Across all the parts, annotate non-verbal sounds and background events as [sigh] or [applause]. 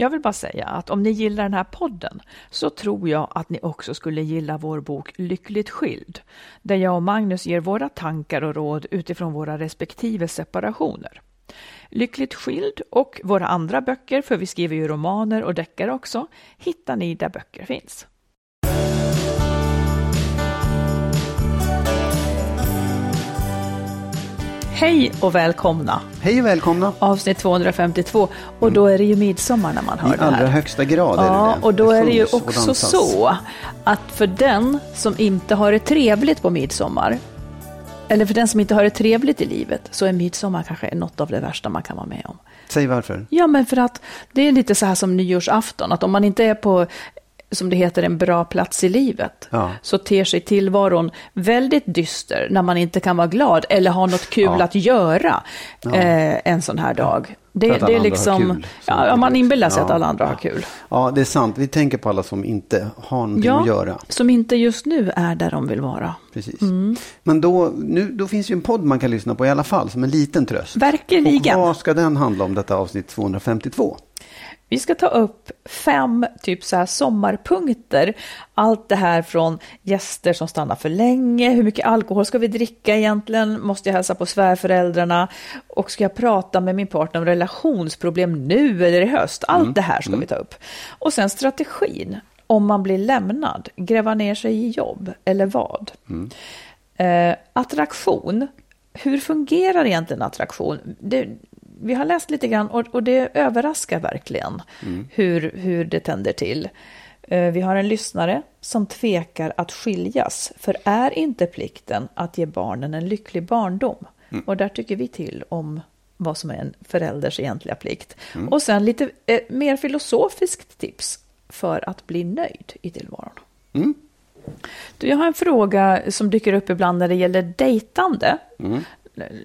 Jag vill bara säga att om ni gillar den här podden så tror jag att ni också skulle gilla vår bok Lyckligt skild, där jag och Magnus ger våra tankar och råd utifrån våra respektive separationer. Lyckligt skild och våra andra böcker, för vi skriver ju romaner och deckare också, hittar ni där böcker finns. Hej och välkomna! Hej och välkomna! Avsnitt 252 och då är det ju midsommar när man hör I det här. allra högsta grad är Ja, det det. och då Det är det ju också så att för den som inte har det trevligt på midsommar, eller för den som inte har det trevligt i livet, så är midsommar kanske något av det värsta man kan vara med om. Säg varför. Ja, men för att det är lite så här som nyårsafton, att om man inte är på som det heter, en bra plats i livet, Ja. så ter sig tillvaron väldigt dyster när man inte kan vara glad eller ha något kul Ja. att göra eh, en sån här dag. Det, det är liksom, kul, ja, man inbillar sig att Ja. alla andra har kul. Ja, det är sant. Vi tänker på alla som inte har någonting Ja, att göra. som inte just nu är där de vill vara. Precis. Mm. Men då, nu, då finns ju en podd man kan lyssna på i alla fall, som en liten tröst. Verkligen. Och vad ska den handla om, detta avsnitt 252? Vi ska ta upp fem typ så här sommarpunkter. Allt det här från gäster som stannar för länge, hur mycket alkohol ska vi dricka egentligen, måste jag hälsa på svärföräldrarna och ska jag prata med min partner om relationsproblem nu eller i höst. Allt det här ska vi ta upp. Och sen strategin, om man blir lämnad, gräva ner sig i jobb eller vad. Eh, attraktion, hur fungerar egentligen attraktion? Det, vi har läst lite grann och, och det överraskar verkligen hur, hur det tänder till. Eh, Vi har en lyssnare som tvekar att skiljas, för är inte plikten att ge barnen en lycklig barndom? Och där tycker vi till om vad som är en förälders egentliga plikt. Och sen lite eh, mer filosofiskt tips för att bli nöjd i tillvaron. Du, jag har en fråga som dyker upp ibland när det gäller dejtande.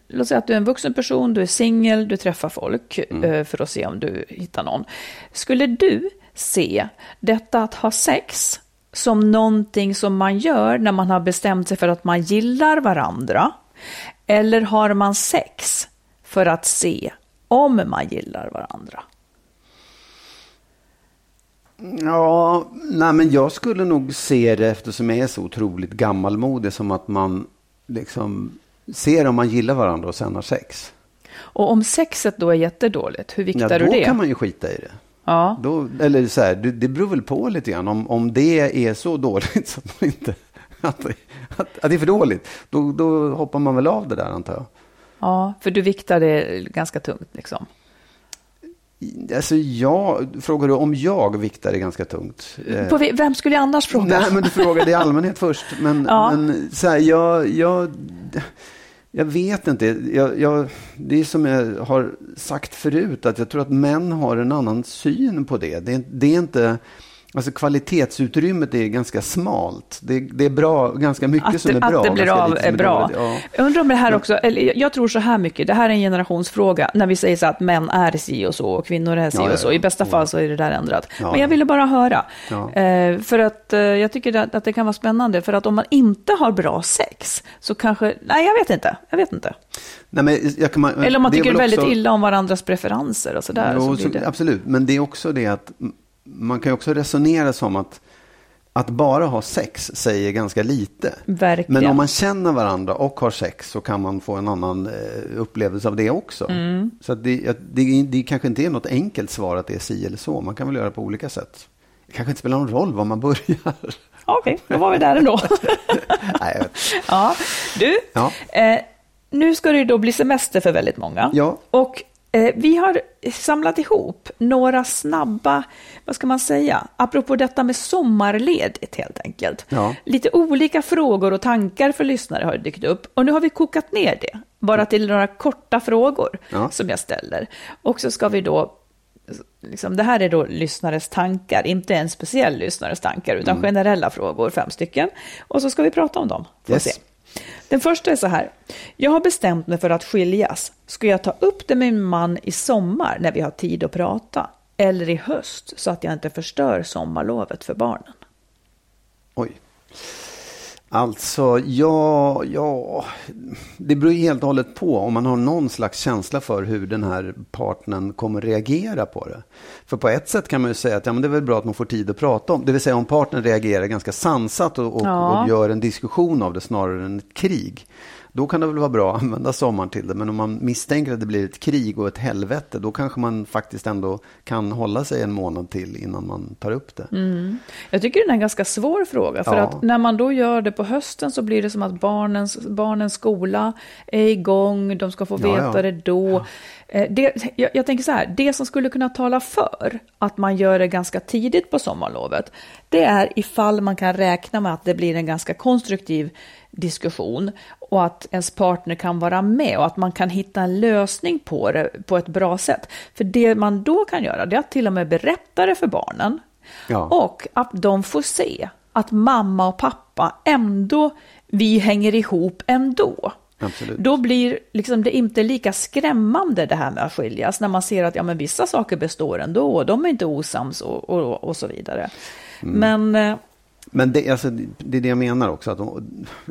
Låt säga att du är en vuxen person, du är singel, du träffar folk eh, för att se om du hittar någon. Skulle du se detta att ha sex som någonting som man gör när man har bestämt sig för att man gillar varandra? Eller har man sex för att se om man gillar varandra? Ja, nej men jag skulle nog se det, eftersom jag är så otroligt gammalmodig, som att man liksom ser om man gillar varandra och sen har sex. Och om sexet då är jättedåligt, hur Ja, viktar då du det? kan man ju skita i det. Ja. Då, eller så här, det, det beror väl på lite grann. Om, om det är så dåligt [laughs] så att, man inte, att, att, att det är för dåligt, då, då hoppar man väl av det där antar jag. Ja, för du viktar det ganska tungt liksom. Alltså jag, frågar du om jag viktar det ganska tungt? Eh, På, vem skulle jag annars fråga? Nej, men du frågade i allmänhet [laughs] först. Men, Ja. men så här, jag, jag, jag vet inte. Jag, jag, det är som jag har sagt förut, att jag tror att män har en annan syn på det. Det, det är inte... Alltså kvalitetsutrymmet är ganska smalt. Det, det är bra, ganska mycket Att som är bra. att det blir av är bra. Ja. Jag undrar om det här också, eller jag tror så här mycket, det här är en generationsfråga, när vi säger så att män är si och så och kvinnor är si Ja, och så. I bästa fall så är det där ändrat. Men jag ja. ville bara höra, eh, för att eh, jag tycker att, att det kan vara spännande, för att om man inte har bra sex, så kanske, nej jag vet inte, jag vet inte. Nej, men jag kan, man- Eller om man tycker väl väldigt också- illa om varandras preferenser och sådär. Jo, så så. Absolut, men det är också det att man kan ju också resonera som att att bara ha sex säger ganska lite. Verkligen. Men om man känner varandra och har sex så kan man få en annan eh, upplevelse av det också. Mm. Så det, det, det kanske inte är något enkelt svar att det är si eller så. Man kan väl göra på olika sätt. Det kanske inte spelar någon roll var man börjar. [laughs] Okej, då var vi där ändå. [laughs] Nej, ja, du, Ja. eh, nu ska det ju då bli semester för väldigt många. Ja. Och vi har samlat ihop några snabba, vad ska man säga, apropå detta med sommarledigt helt enkelt. Ja. Lite olika frågor och tankar för lyssnare har dykt upp. Och nu har vi kokat ner det, bara till några korta frågor Ja. som jag ställer. Och så ska vi då Liksom, det här är då lyssnares tankar, inte en speciell lyssnares tankar, utan generella frågor, fem stycken. Och så ska vi prata om dem. Yes. se. Den första är så här. Jag har bestämt mig för att skiljas. Ska jag ta upp det med min man i sommar när vi har tid att prata? Eller i höst så att jag inte förstör sommarlovet för barnen? Oj. Alltså, ja, ja, det beror helt och hållet på om man har någon slags känsla för hur den här partnern kommer reagera på det. För på ett sätt kan man ju säga att ja, men det är väl bra att man får tid att prata om. Det vill säga om partnern reagerar ganska sansat och, och, Ja. och gör en diskussion av det snarare än ett krig. Då kan det väl vara bra att använda sommaren till det. Men om man misstänker att det blir ett krig och ett helvete, då kanske man faktiskt ändå kan hålla sig en månad till innan man tar upp det. Jag tycker det är en ganska svår fråga, för Ja. att när man då gör det på hösten så blir det som att barnens, barnens skola är igång, de ska få Ja, veta ja. det då. Eh, Det, jag, jag tänker så här, det som skulle kunna tala för att man gör det ganska tidigt på sommarlovet, det är ifall man kan räkna med att det blir en ganska konstruktiv diskussion och att ens partner kan vara med och att man kan hitta en lösning på det på ett bra sätt. För det man då kan göra, det är att till och med berätta det för barnen Ja. och att de får se att mamma och pappa ändå, vi hänger ihop ändå. Absolut. Då blir liksom det inte lika skrämmande det här med att skiljas när man ser att ja, men vissa saker består ändå och de är inte osams och, och, och så vidare. Mm. Men eh, Men det, alltså, det är det jag menar också. Att de,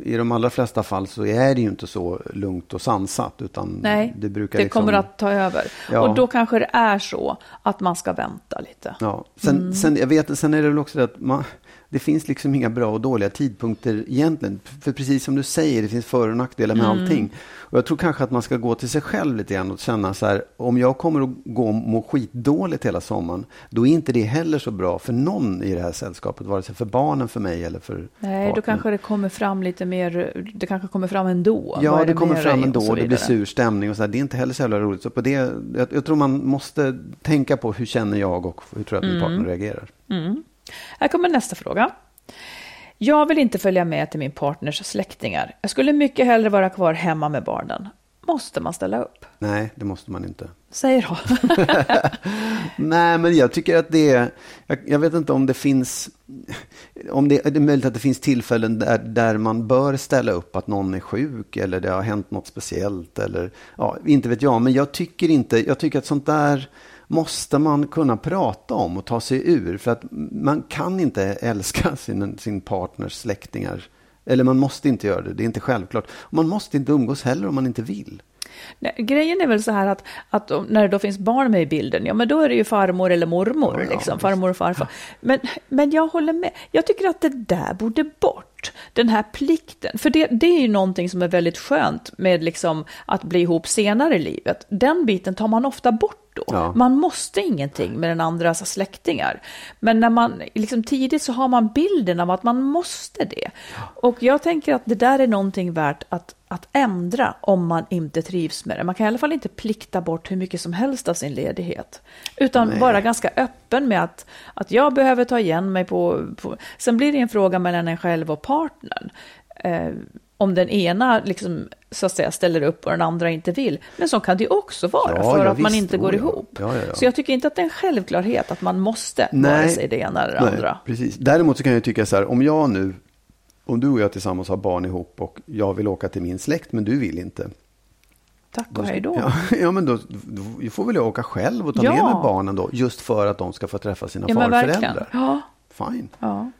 I de allra flesta fall så är det ju inte så lugnt och sansat. Utan nej, det brukar det liksom, kommer att ta över. Ja. Och då kanske det är så att man ska vänta lite. Ja. Sen, Mm. sen, jag vet, sen är det väl också det att man, det finns liksom inga bra och dåliga tidpunkter egentligen. För precis som du säger, det finns för och nackdelar med Mm. allting. Och jag tror kanske att man ska gå till sig själv lite grann och känna så här, om jag kommer att gå och må skitdåligt hela sommaren, då är inte det heller så bra för någon i det här sällskapet, vare sig för barnen, för mig eller för Nej, då partnern. kanske det kommer fram lite mer, det kanske kommer fram ändå. Ja, är det kommer fram ändå det blir sur stämning och så här. Det är inte heller så jävla roligt. Så på det, jag, jag tror man måste tänka på hur känner jag och hur tror jag att min partner reagerar. Här kommer nästa fråga. Jag vill inte följa med till min partners släktingar. Jag skulle mycket hellre vara kvar hemma med barnen. Måste man ställa upp? Nej, det måste man inte. Säger då. [laughs] Nej, men jag tycker att det är... Jag, jag vet inte om det finns... Om det, det är möjligt att det finns tillfällen där, där man bör ställa upp att någon är sjuk eller det har hänt något speciellt eller ja, inte vet jag. Men jag tycker inte... Jag tycker att sånt där måste man kunna prata om och ta sig ur. För att man kan inte älska sin, sin partners släktingar. Eller man måste inte göra det, det är inte självklart. Man måste inte umgås heller om man inte vill. Nej, grejen är väl så här att, att när det då finns barn med i bilden, ja men då är det ju farmor eller mormor, Ja, ja, liksom, visst. farmor och farfar. Men, men jag håller med, jag tycker att det där borde bort, den här plikten. För det, det är ju någonting som är väldigt skönt med liksom att bli ihop senare i livet. Den biten tar man ofta bort då. Ja. Man måste ingenting med den andras släktingar. Men när man, liksom tidigt så har man bilden av att man måste det. Och jag tänker att det där är någonting värt att, att ändra om man inte trivs med det. Man kan i alla fall inte plikta bort hur mycket som helst av sin ledighet. Utan Nej. vara ganska öppen med att, att jag behöver ta igen mig på, på... Sen blir det en fråga mellan en själv och partnern. Eh, om den ena liksom, så att säga, ställer upp och den andra inte vill. Men så kan det ju också vara Ja, för ja, att man visst. inte Oh, går ja. ihop. Så jag tycker inte att det är en självklarhet att man måste vare sig det ena eller det Nej, andra. Precis. Däremot så kan jag tycka så här, om jag nu, om du och jag tillsammans har barn ihop och jag vill åka till min släkt men du vill inte. Tack och hej då. Ja, [laughs] ja, men då, då får väl jag åka själv och ta Ja. med mig barnen då, just för att de ska få träffa sina Ja, farföräldrar. Ja, Fine. ja.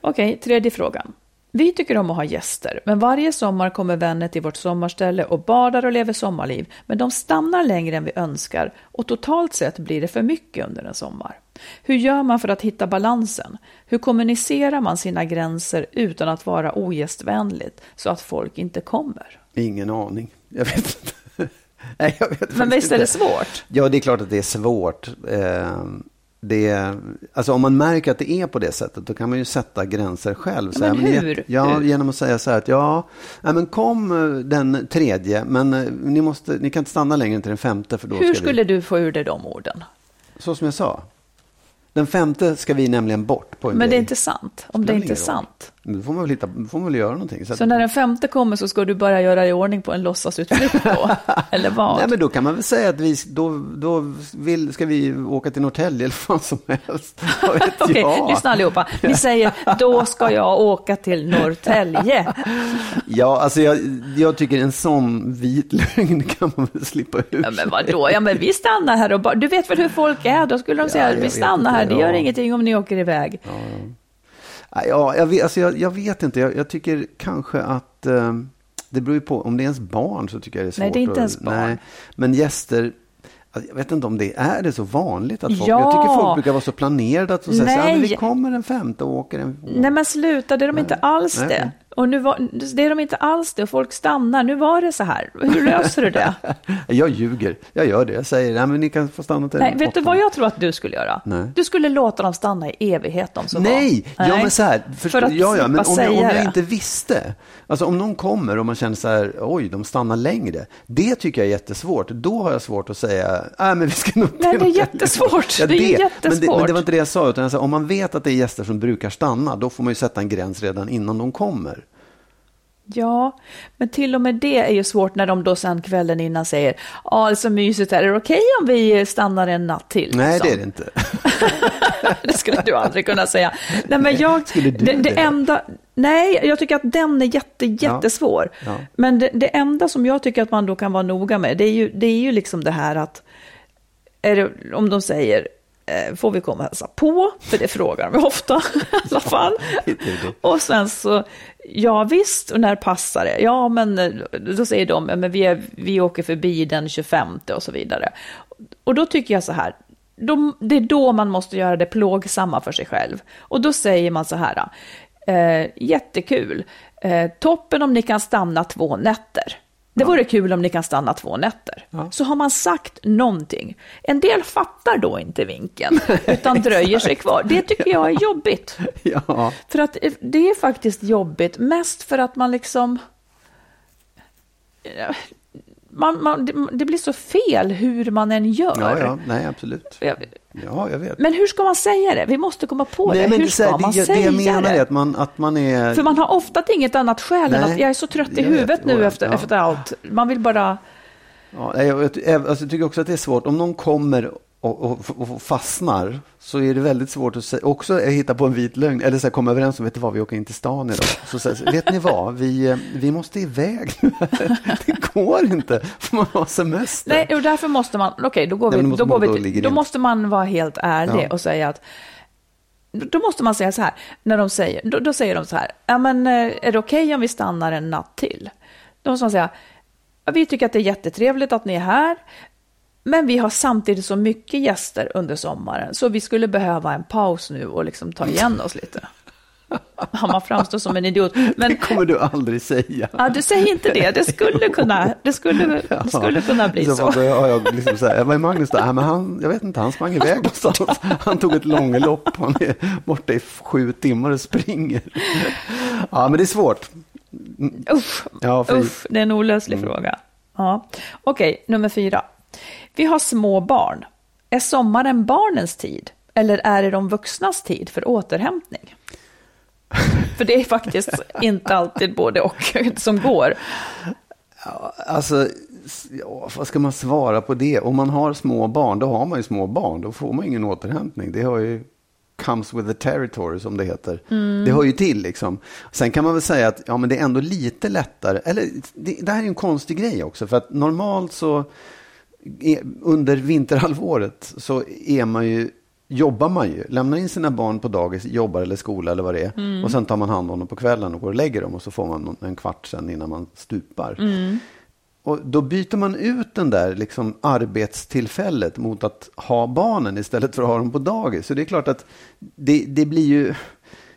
Okej, tredje frågan. Vi tycker om att ha gäster, men varje sommar kommer vänner till vårt sommarställe och badar och lever sommarliv, men de stannar längre än vi önskar och totalt sett blir det för mycket under en sommar. Hur gör man för att hitta balansen? Hur kommunicerar man sina gränser utan att vara ogästvänligt så att folk inte kommer? Ingen aning. Jag vet inte. [laughs] Nej, jag vet Men visst är det svårt? Ja, det är klart att det är svårt. Det, alltså om man märker att det är på det sättet, då kan man ju sätta gränser själv. Ja, Så här, men det- hur? Ja, Hur? genom att säga så här att ja, nej, men kom eh, den tredje, men eh, ni, måste, ni kan inte stanna längre än till den femte. För då Hur skulle vi, du få ur dig de orden? Så som jag sa. Den femte ska vi nämligen bort på en Men det är inte sant. Om det inte är roll. sant. Då får man väl, hitta, får man väl göra någonting. att- Så när den femte kommer så ska du börja göra i ordning på en låtsasutflykt då? [laughs] Eller vad? Nej, men då kan man väl säga att vi, då, då vill, ska vi åka till Norrtälje eller vad som helst. [laughs] Okej, jag? lyssna allihopa. Vi säger, då ska jag åka till Norrtälje. [laughs] Ja, alltså jag, jag tycker en sån vit lögn kan man väl slippa ut. Ja, men vadå? Ja, men vi stannar här och bara... Du vet väl hur folk är? Då skulle de säga, jag vi stannar här, det gör ja. ingenting om ni åker iväg. Nej, Ja, jag, vet, alltså jag, jag vet inte. Jag, jag tycker kanske att eh, det beror ju på. Om det är ens barn så tycker jag det är svårt. Nej, det är inte ens barn. Nej, men gäster. alltså, Jag vet inte om det är det så vanligt att folk, Ja. jag tycker folk brukar vara så planerade att de säger så här, ja, vi Nej. kommer den femte och åker en. Nej men sluta, det är de inte alls Nej. det. Och nu var, det är de inte alls det, och folk stannar. Nu var det så här. Hur löser du det? [laughs] Jag ljuger, jag gör det. Jag säger, nej men ni kan få stanna till Nej, vet du åttonde." vad jag tror att du skulle göra? Nej. Du skulle låta dem stanna i evighet om så Nej, var. ja men så här, För förstå, att ja, ja, men om jag, om jag det. inte visste, alltså om någon kommer och man känner så här, oj, de stannar längre, det tycker jag är jättesvårt. Då har jag svårt att säga, nej men vi ska nog Nej, det är Norrtälje." jättesvårt. Ja, Det är Men det, jättesvårt. men det var inte det jag sa, utan jag sa, om man vet att det är gäster som brukar stanna, då får man ju sätta en gräns redan innan de kommer. Ja, men till och med det är ju svårt när de då sen kvällen innan säger, ja det är så mysigt här, är det okej om vi stannar en natt till? Nej, liksom? det är det inte. [laughs] det skulle du aldrig kunna säga. Nej, men jag, Skulle du det, det det? enda, nej, jag tycker att den är jätte, jättesvår. Ja. Men det, det enda som jag tycker att man då kan vara noga med, det är ju, det är ju liksom det här att, det, om de säger, får vi komma och hälsa på? För det frågar de ofta [laughs] i alla fall. Och sen så, ja visst, och när passar det? Ja, men eh, då säger de, "Ja, men vi, är, vi åker förbi den 25 och så vidare. Och då tycker jag så här, då, det är då man måste göra det plågsamma för sig själv. Och då säger man så här, eh, jättekul, eh, toppen om ni kan stanna två nätter. Det vore kul om ni kan stanna två nätter. Så har man sagt någonting. En del fattar då inte vinken, [laughs] utan dröjer sig kvar. Det tycker jag är jobbigt. [laughs] Ja, För att eh, det är faktiskt jobbigt, mest för att man liksom... Man, man, det, det blir så fel hur man än gör. ja, ja, nej absolut. Jag- Ja, jag vet. Men hur ska man säga det? Vi måste komma på nej, det. men Hur det, så här, ska man det, det säga jag menar det? att man, att man är... För man har ofta inget annat skäl än Nej, att jag är så trött i jag vet. huvudet nu Ja, efter, ja. efter allt. Man vill bara... Ja, nej, jag, jag, alltså, jag tycker också att det är svårt. Om någon kommer och, och, och fastnar så är det väldigt svårt att säga, också hitta på en vit lögn. Eller så här, komma överens om, vet du vad, vi åker in till stan idag. Så säger vet ni vad, vi, eh, vi måste iväg nu. [laughs] Det går inte, för man har semester. Nej, och därför måste man... Okej, då går Nej, vi... men då går man- vi då då måste man vara helt ärlig Ja. och säga att... Då måste man säga så här, när de säger, då, då säger de så här, ja men eh, är det okej om vi stannar en natt till? Då måste man säga, "Ja, vi tycker att det är jättetrevligt att ni är här, men vi har samtidigt så mycket gäster under sommaren, så vi skulle behöva en paus nu och liksom ta igen oss lite. Man framstår som en idiot. Men Det kommer du aldrig säga. ja, du säger inte det, det skulle kunna, det skulle, det skulle kunna bli så så. har jag liksom så här, är Magnus då? Men han, jag vet inte, han sprang iväg [laughs] någonstans. Han tog ett långlopp, han är borta i sju timmar och springer. Ja, men det är svårt. Usch, Ja, för, usch, det är en olöslig fråga. Ja. Okej, nummer fyra. Vi har små barn. Är sommaren barnens tid? Eller är det de vuxnas tid för återhämtning? [laughs] För det är faktiskt inte alltid både och som går. Alltså, ja, vad ska man svara på det? Om man har små barn, då har man ju små barn. Då får man ingen återhämtning. Det har ju comes with the territory som det heter. Det hör ju till liksom. Sen kan man väl säga att ja, men det är ändå lite lättare. Eller det, det här är en konstig grej också. För att normalt så under vinterhalvåret så är man ju jobbar man ju. Lämnar in sina barn på dagis, jobbar eller skola eller vad det är. Mm. Och sen tar man hand om dem på kvällen och går och lägger dem. Och så får man en kvart sen innan man stupar. Mm. Och då byter man ut den där liksom arbetstillfället mot att ha barnen istället för att ha dem på dagis. Så det är klart att det, det blir ju,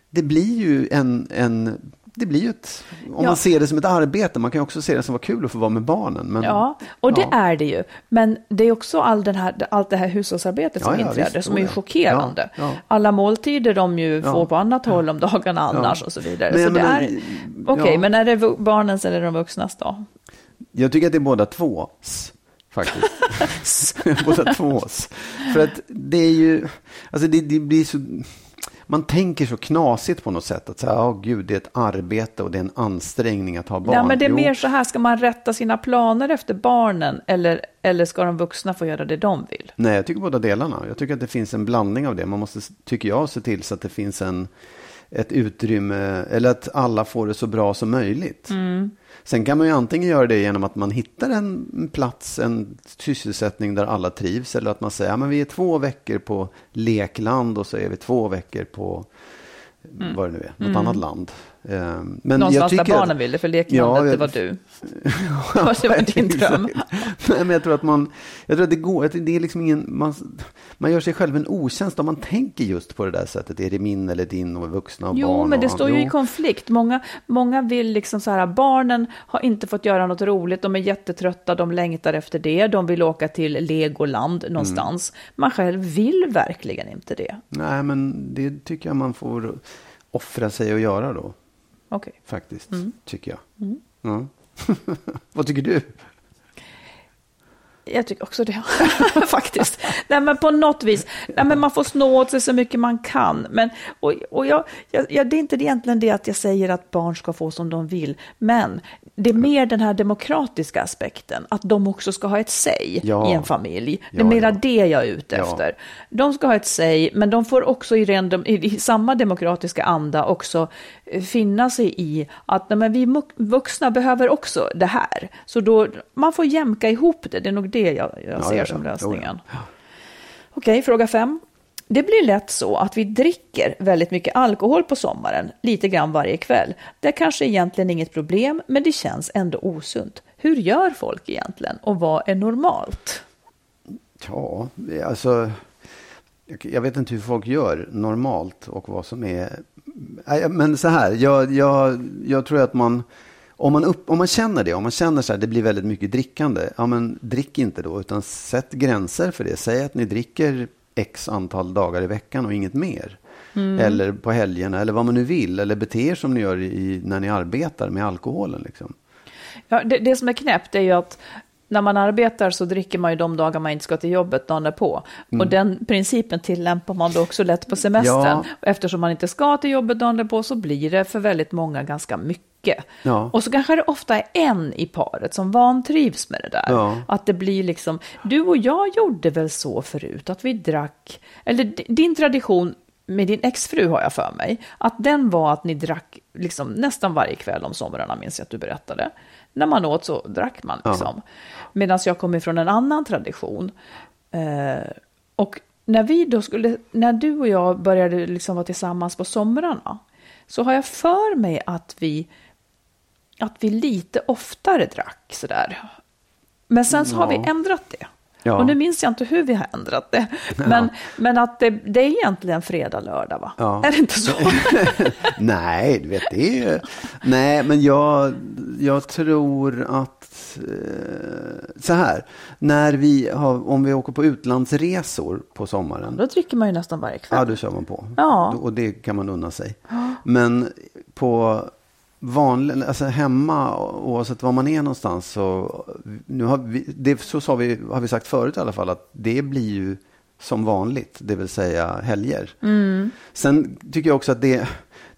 det blir ju en, en det blir ju ett, om Ja. man ser det som ett arbete, man kan ju också se det som var kul att få vara med barnen. Men, Ja, och det ja. är det ju. Men det är också all den här, allt det här hushållsarbetet som Ja, inträder visst, som är ju oh chockerande. Alla måltider de ju får på annat håll om dagarna annars och så vidare. Men så jag det är, Okej, ja. men är det barnens eller de vuxnas då? Jag tycker att det är båda tvås, faktiskt. [laughs] [laughs] båda tvås. För att det är ju, alltså det, det blir så, man tänker så knasigt på något sätt. Att säga, oh, gud, det är ett arbete och det är en ansträngning att ha barn. Ja, men det är Jo. mer så här, ska man rätta sina planer efter barnen eller, eller ska de vuxna få göra det de vill? Nej, jag tycker båda delarna. Jag tycker att det finns en blandning av det. Man måste, tycker jag, se till så att det finns en, ett utrymme, eller att alla får det så bra som möjligt. Sen kan man ju antingen göra det genom att man hittar en plats, en sysselsättning där alla trivs, eller att man säger, ja, men vi är två veckor på lekland och så är vi två veckor på vad det nu är, något annat land. Eh, Men Någonstans där tycker att- barnen vill det, för leklandet, Ja, det jag- var du. [laughs] [laughs] det var din dröm. Nej, men jag tror att man, jag tror att det går, att det är liksom ingen, man, man gör sig själv en otjänst om man tänker just på det där sättet. Är det min eller din och vuxna och Jo, barn? men det och, står ju i jo. konflikt. Många, många vill liksom så här, barnen har inte fått göra något roligt, de är jättetrötta, de längtar efter det, de vill åka till Legoland någonstans. Mm. Man själv vill verkligen inte det. Nej, men det tycker jag man får offra sig att göra då, Okej. faktiskt. Mm. Tycker jag. Ja. [laughs] Vad tycker du? Jag tycker också det, [laughs] faktiskt. Nej, men på något vis, nej, men man får snå åt sig så mycket man kan. Men, och, och jag, jag, det är inte egentligen det att jag säger att barn ska få som de vill, men det är mer den här demokratiska aspekten, att de också ska ha ett säg Ja. i en familj. Det är Ja, mera ja. det jag är ute efter. De ska ha ett säg, men de får också i, ren, i, samma demokratiska anda också eh, finna sig i att nej, men vi vuxna behöver också det här. Så då, man får jämka ihop det, det är nog det jag, jag Ja, ser som lösningen. Okej, fråga fem. Det blir lätt så att vi dricker väldigt mycket alkohol på sommaren, lite grann varje kväll. Det är kanske egentligen inget problem, men det känns ändå osunt. Hur gör folk egentligen och vad är normalt? Ja, alltså. jag- vet inte hur folk gör normalt och vad som är. Men så här, jag, jag, jag tror att man. Om man, upp, om man känner det, om man känner så här, det blir väldigt mycket drickande. Ja, men drick inte då, utan sätt gränser för det. Säg att ni dricker x antal dagar i veckan och inget mer. Eller på helgerna, eller vad man nu vill. Eller bete er som ni gör i, när ni arbetar med alkoholen. Liksom. Ja, det, det som är knäppt är ju att när man arbetar så dricker man ju de dagar man inte ska till jobbet dagen på. Och den principen tillämpar man då också lätt på semestern. Ja. Eftersom man inte ska till jobbet dagen på så blir det för väldigt många ganska mycket. Ja. Och så kanske det ofta är en i paret som vantrivs med det där. Ja. Att det blir liksom, du och jag gjorde väl så förut, att vi drack, eller din tradition med din exfru har jag för mig, att den var att ni drack liksom nästan varje kväll om somrarna, minns jag att du berättade. När man åt så drack man liksom. Medan jag kommer från en annan tradition. Eh, och när vi då skulle, när du och jag började liksom vara tillsammans på somrarna, så har jag för mig att vi, att vi lite oftare drack sådär. Men sen så har vi Ja. ändrat det. Ja. Och nu minns jag inte hur vi har ändrat det. Men, men att det, det är egentligen fredag, lördag va? Ja. Är det inte så? [laughs] Nej, du vet, det är Nej, men jag, jag tror att... Eh, så här, när vi har, om vi åker på utlandsresor på sommaren. Då dricker man ju nästan varje kväll. Ja, då kör man på. Ja. Och det kan man unna sig. Men på vanlig, alltså hemma, oavsett var man är någonstans, så, nu har vi, det, så sa vi, har vi sagt förut i alla fall, att det blir ju som vanligt, det vill säga helger. Sen tycker jag också att det,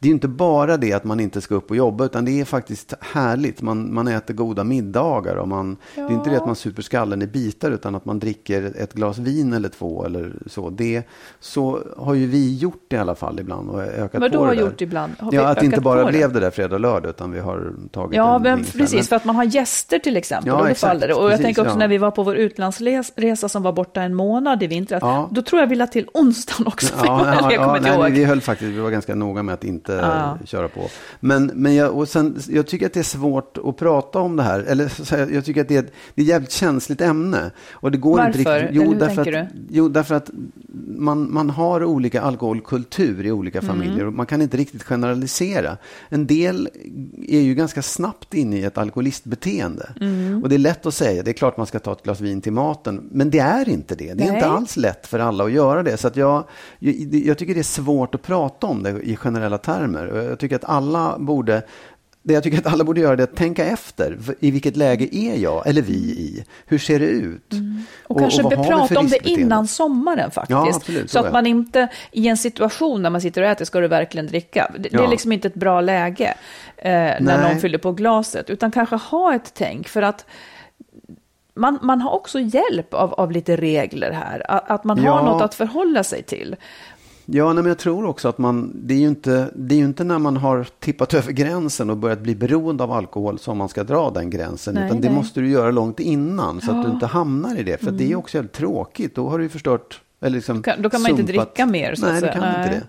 det är inte bara det att man inte ska upp och jobba, utan det är faktiskt härligt. Man, man äter goda middagar och man, ja. det är inte det att man super skallen i bitar, utan att man dricker ett glas vin eller två eller så. Det, så har ju vi gjort i alla fall ibland och ökat Men på har det gjort ibland? Har ja, att det inte bara blev det där fredag och lördag, utan vi har tagit Ja, men precis, men... för att man har gäster till exempel. Ja, och då exakt, faller det. Och jag precis, tänker också ja. när vi var på vår utlandsresa som var borta en månad i vintras, ja. då tror jag vi la till onsdagen också. Ja, [laughs] ja, ja, nej, vi höll faktiskt, vi var ganska noga med att inte ja. köra på. Men, men jag, och sen, jag tycker att det är svårt att prata om det här. Eller jag tycker att det är ett, det är ett jävligt känsligt ämne. Och det går Varför? Inte riktigt, jo, därför att, du? jo, därför att man, man har olika alkoholkultur i olika mm. familjer. Och man kan inte riktigt generalisera. En del är ju ganska snabbt inne i ett alkoholistbeteende. Mm. Och det är lätt att säga, det är klart man ska ta ett glas vin till maten. Men det är inte det. Det är Nej. inte alls lätt för alla att göra det. Så att jag, jag, jag tycker det är svårt att prata om det i generella termer. Jag tycker att alla borde det jag tycker att alla borde göra är att tänka efter. I vilket läge är jag eller vi i? Hur ser det ut? Mm. Och, och, kanske och prata om det innan sommaren faktiskt. Ja, absolut, så, så att man inte i en situation när man sitter och äter, ska du verkligen dricka? Det, ja. det är liksom inte ett bra läge eh, när någon fyller på glaset. Utan kanske ha ett tänk för att man, man har också hjälp av, av lite regler här. Att man har ja. något att förhålla sig till. Ja, nej, men jag tror också att man, det är, ju inte, det är ju inte när man har tippat över gränsen och börjat bli beroende av alkohol som man ska dra den gränsen. Nej, utan nej. det måste du göra långt innan så ja. att du inte hamnar i det. För mm. det är också helt tråkigt. Då har du ju förstört eller liksom då kan, då kan man sumpat. inte dricka mer. Så Nej, det kan Nej. inte det.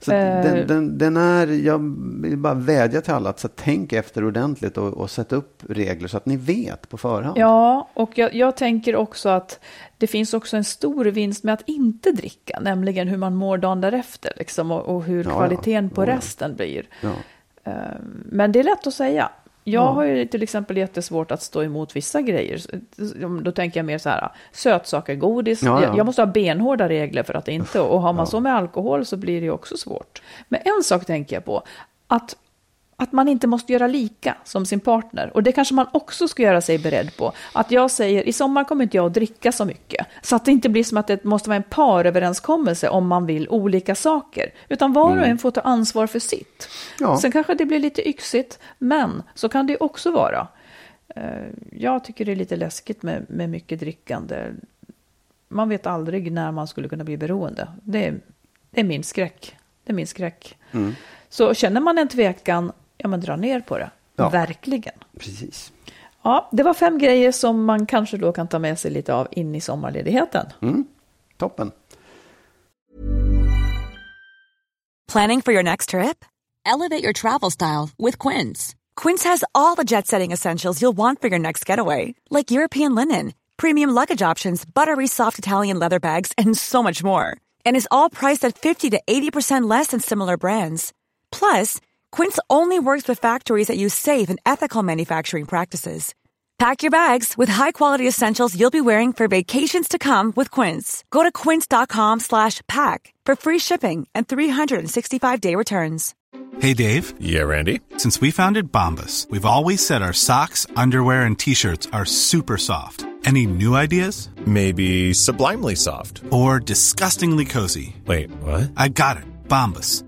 Så uh, den, den, den, är, jag vill bara vädja till alla att så tänk efter ordentligt och, och sätta upp regler så att ni vet på förhand. Ja, och jag, jag, tänker också att det finns också en stor vinst med att inte dricka, nämligen hur man mår dagen därefter liksom, och, och hur ja, kvaliteten ja. på ja. resten blir. Uh, men det är lätt att säga. Jag ja. har ju till exempel jättesvårt att stå emot vissa grejer. Då tänker jag mer så här, sötsaker, godis. Ja, ja. Jag måste ha benhårda regler för att inte, och har man så med alkohol så blir det också svårt. Men en sak tänker jag på, att att man inte måste göra lika som sin partner. Och det kanske man också ska göra sig beredd på. Att jag säger, i sommar kommer inte jag att dricka så mycket. Så att det inte blir som att det måste vara en paröverenskommelse om man vill olika saker. Utan var och mm. en får ta ansvar för sitt. Ja. Sen kanske det blir lite yxigt, men så kan det också vara. Eh, jag tycker det är lite läskigt med, med mycket drickande. Man vet aldrig när man skulle kunna bli beroende. Det är, det är min skräck. Det är min skräck. Mm. Så känner man en tvekan ja men dra ner på det. Ja. Verkligen. Precis. Ja, det var fem grejer som man kanske då kan ta med sig lite av in i sommarledigheten. Mm. Toppen. Planning for your next trip? Elevate your travel style with Quince. Quince has all the jet-setting essentials you'll want for your next getaway. Like European linen, premium luggage options, buttery soft Italian leather bags, and so much more. And is all priced at 50 to 80% less than similar brands. Plus, Quince only works with factories that use safe and ethical manufacturing practices. Pack your bags with high-quality essentials you'll be wearing for vacations to come with Quince. Go to quince.com/pack for free shipping and 365-day returns. Hey Dave. Yeah, Randy. Since we founded Bombus, we've always said our socks, underwear and t-shirts are super soft. Any new ideas? Maybe sublimely soft or disgustingly cozy. Wait, what? I got it. Bombus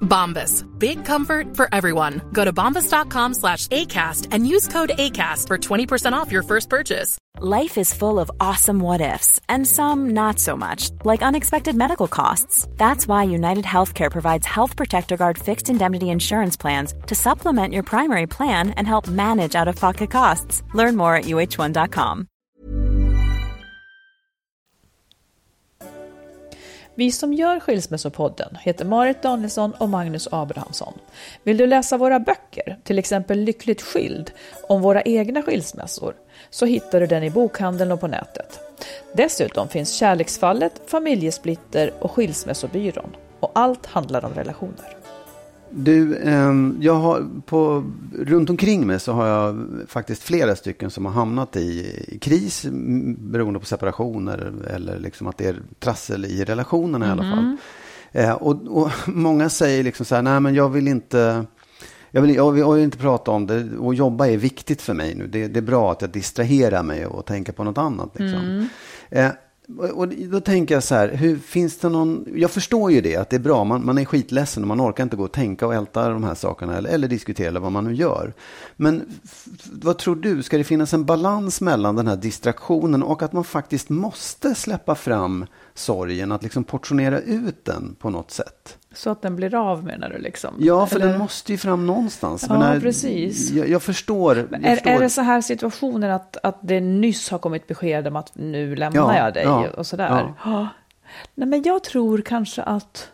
Bombas. Big comfort for everyone. Go to bombas.com slash ACAST and use code ACAST for 20% off your first purchase. Life is full of awesome what ifs and some not so much, like unexpected medical costs. That's why United Healthcare provides Health Protector Guard fixed indemnity insurance plans to supplement your primary plan and help manage out of pocket costs. Learn more at uh1.com. Vi som gör Skilsmässopodden heter Marit Danielsson och Magnus Abrahamsson. Vill du läsa våra böcker, till exempel Lyckligt skild, om våra egna skilsmässor, så hittar du den i bokhandeln och på nätet. Dessutom finns Kärleksfallet, Familjesplitter och Skilsmässobyrån. Och allt handlar om relationer. Du, ehm, jag har på, runt omkring mig så har jag faktiskt flera stycken som har hamnat i, kris beroende på separationer eller liksom att det är trassel i relationerna mm i alla fall. Mm-hmm. Eh, och, och, [laughs] många säger liksom så här, nej men jag vill inte Jag vill, jag, vill, jag vill inte prata om det. Och jobba är viktigt för mig nu. Det, det är bra att jag distraherar mig och tänker på något annat. Liksom. Mm. Och då tänker jag så här, hur finns det någon, jag förstår ju det, att det är bra, man, man är skitledsen och man orkar inte gå och tänka och älta de här sakerna eller, eller diskutera eller vad man nu gör. Men vad tror du, ska det finnas en balans mellan den här distraktionen och att man faktiskt måste släppa fram sorgen, att liksom portionera ut den på något sätt? Så att den blir av menar du liksom? Ja, för Eller- den måste ju fram någonstans. Ja, Jag precis. Jag, jag förstår. jag Är, förstår. är det så här situationer att, att det nyss har kommit besked om att nu lämnar Ja, jag dig ja, och sådär? Ja. Nej, men jag tror kanske att,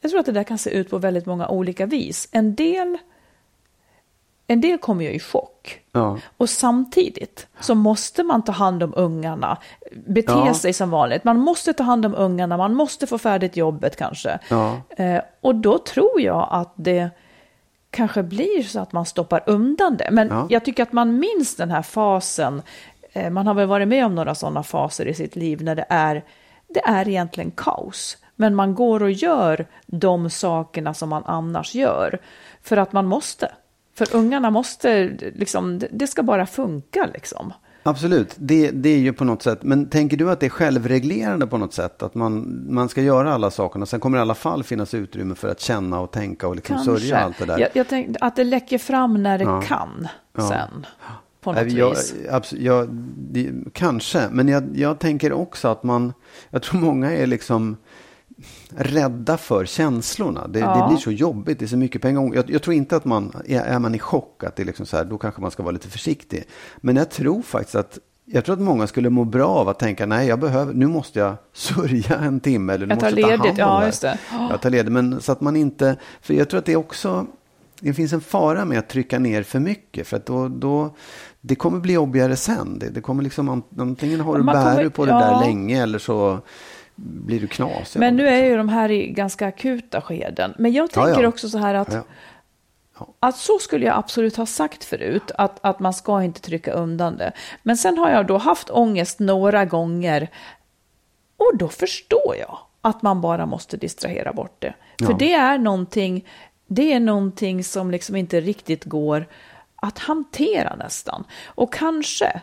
jag tror att det där kan se ut på väldigt många olika vis. En del, en del kommer ju i chock. Ja. Och samtidigt så måste man ta hand om ungarna, bete Ja. sig som vanligt. Man måste ta hand om ungarna, man måste få färdigt jobbet kanske. Ja. Eh, och då tror jag att det kanske blir så att man stoppar undan det. Men Ja. jag tycker att man minns den här fasen. Eh, man har väl varit med om några sådana faser i sitt liv när det är, det är egentligen kaos. Men man går och gör de sakerna som man annars gör. För att man måste. För ungarna måste, liksom, det- ska bara funka liksom. Absolut, det, det är ju på något sätt. Men tänker du att det är självreglerande på något sätt? Att man, man ska göra alla sakerna. Sen kommer det i alla fall finnas utrymme för att känna och tänka och liksom sörja allt det där. Jag, jag tänkte att det läcker fram när det Ja. kan Ja. sen. På något Nej, jag, vis. abs- jag, det, kanske, men jag, jag tänker också att man, jag tror många är liksom rädda för känslorna. Det, Ja. det blir så jobbigt, det är så mycket på en gång. Jag, jag tror inte att man, är, man i chock, att det är liksom så här, då kanske man ska vara lite försiktig. Men jag tror faktiskt att jag tror att många skulle må bra av att tänka, nej, jag behöver, nu måste jag [laughs] sörja en timme. Eller nu Jag tar måste jag ta ledigt, hand om ja, här. just det. Jag tar ledigt, men så att man inte, för jag tror att det är också, det finns en fara med att trycka ner för mycket. För att då, då det kommer bli jobbigare sen. Det, det kommer liksom, an- antingen har du bär du på det ja. där länge eller så blir du knasig. Men nu är ju de här i ganska akuta skeden. Men jag tänker Ja, ja. också så här att, Ja, att så skulle jag absolut ha sagt förut, att, att man ska inte trycka undan det. Men sen har jag då haft ångest några gånger och då förstår jag att man bara måste distrahera bort det. För det är någonting, det är någonting som liksom inte riktigt går att hantera nästan. Och kanske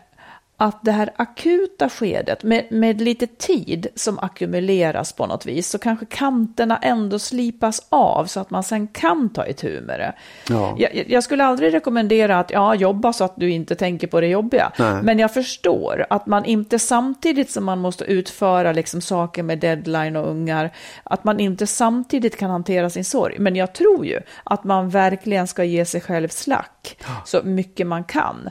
att det här akuta skedet med, med lite tid som ackumuleras på något vis så kanske kanterna ändå slipas av så att man sen kan ta itu med det. Ja. Jag, jag skulle aldrig rekommendera att ja, jobba så att du inte tänker på det jobbiga. Nej. Men jag förstår att man inte samtidigt som man måste utföra liksom saker med deadline och ungar, att man inte samtidigt kan hantera sin sorg. Men jag tror ju att man verkligen ska ge sig själv slack så mycket man kan.